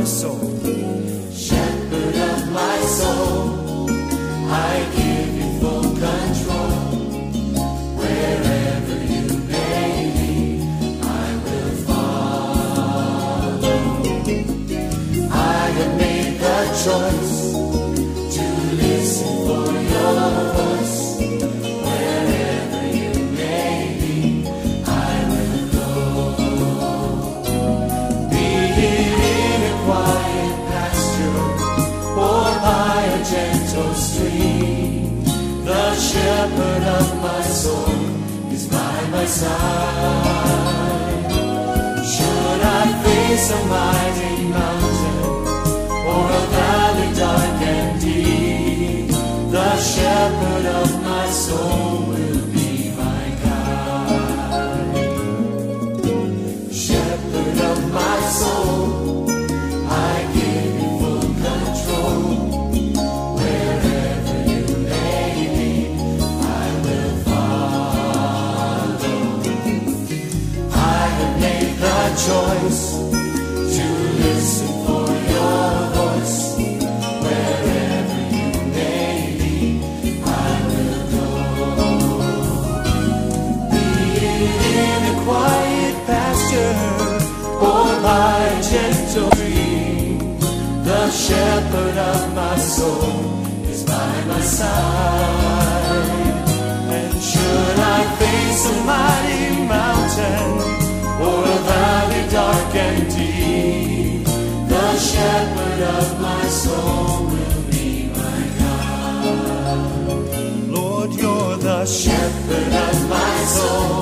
my soul. Soul is by my side. Should I face a choice to listen for your voice. Wherever you may be, I will go. Be it in a quiet pasture or by gentle the shepherd of my soul is by my side. And deep, the shepherd of my soul will be my guide. Lord, you're the Shepherd of my soul,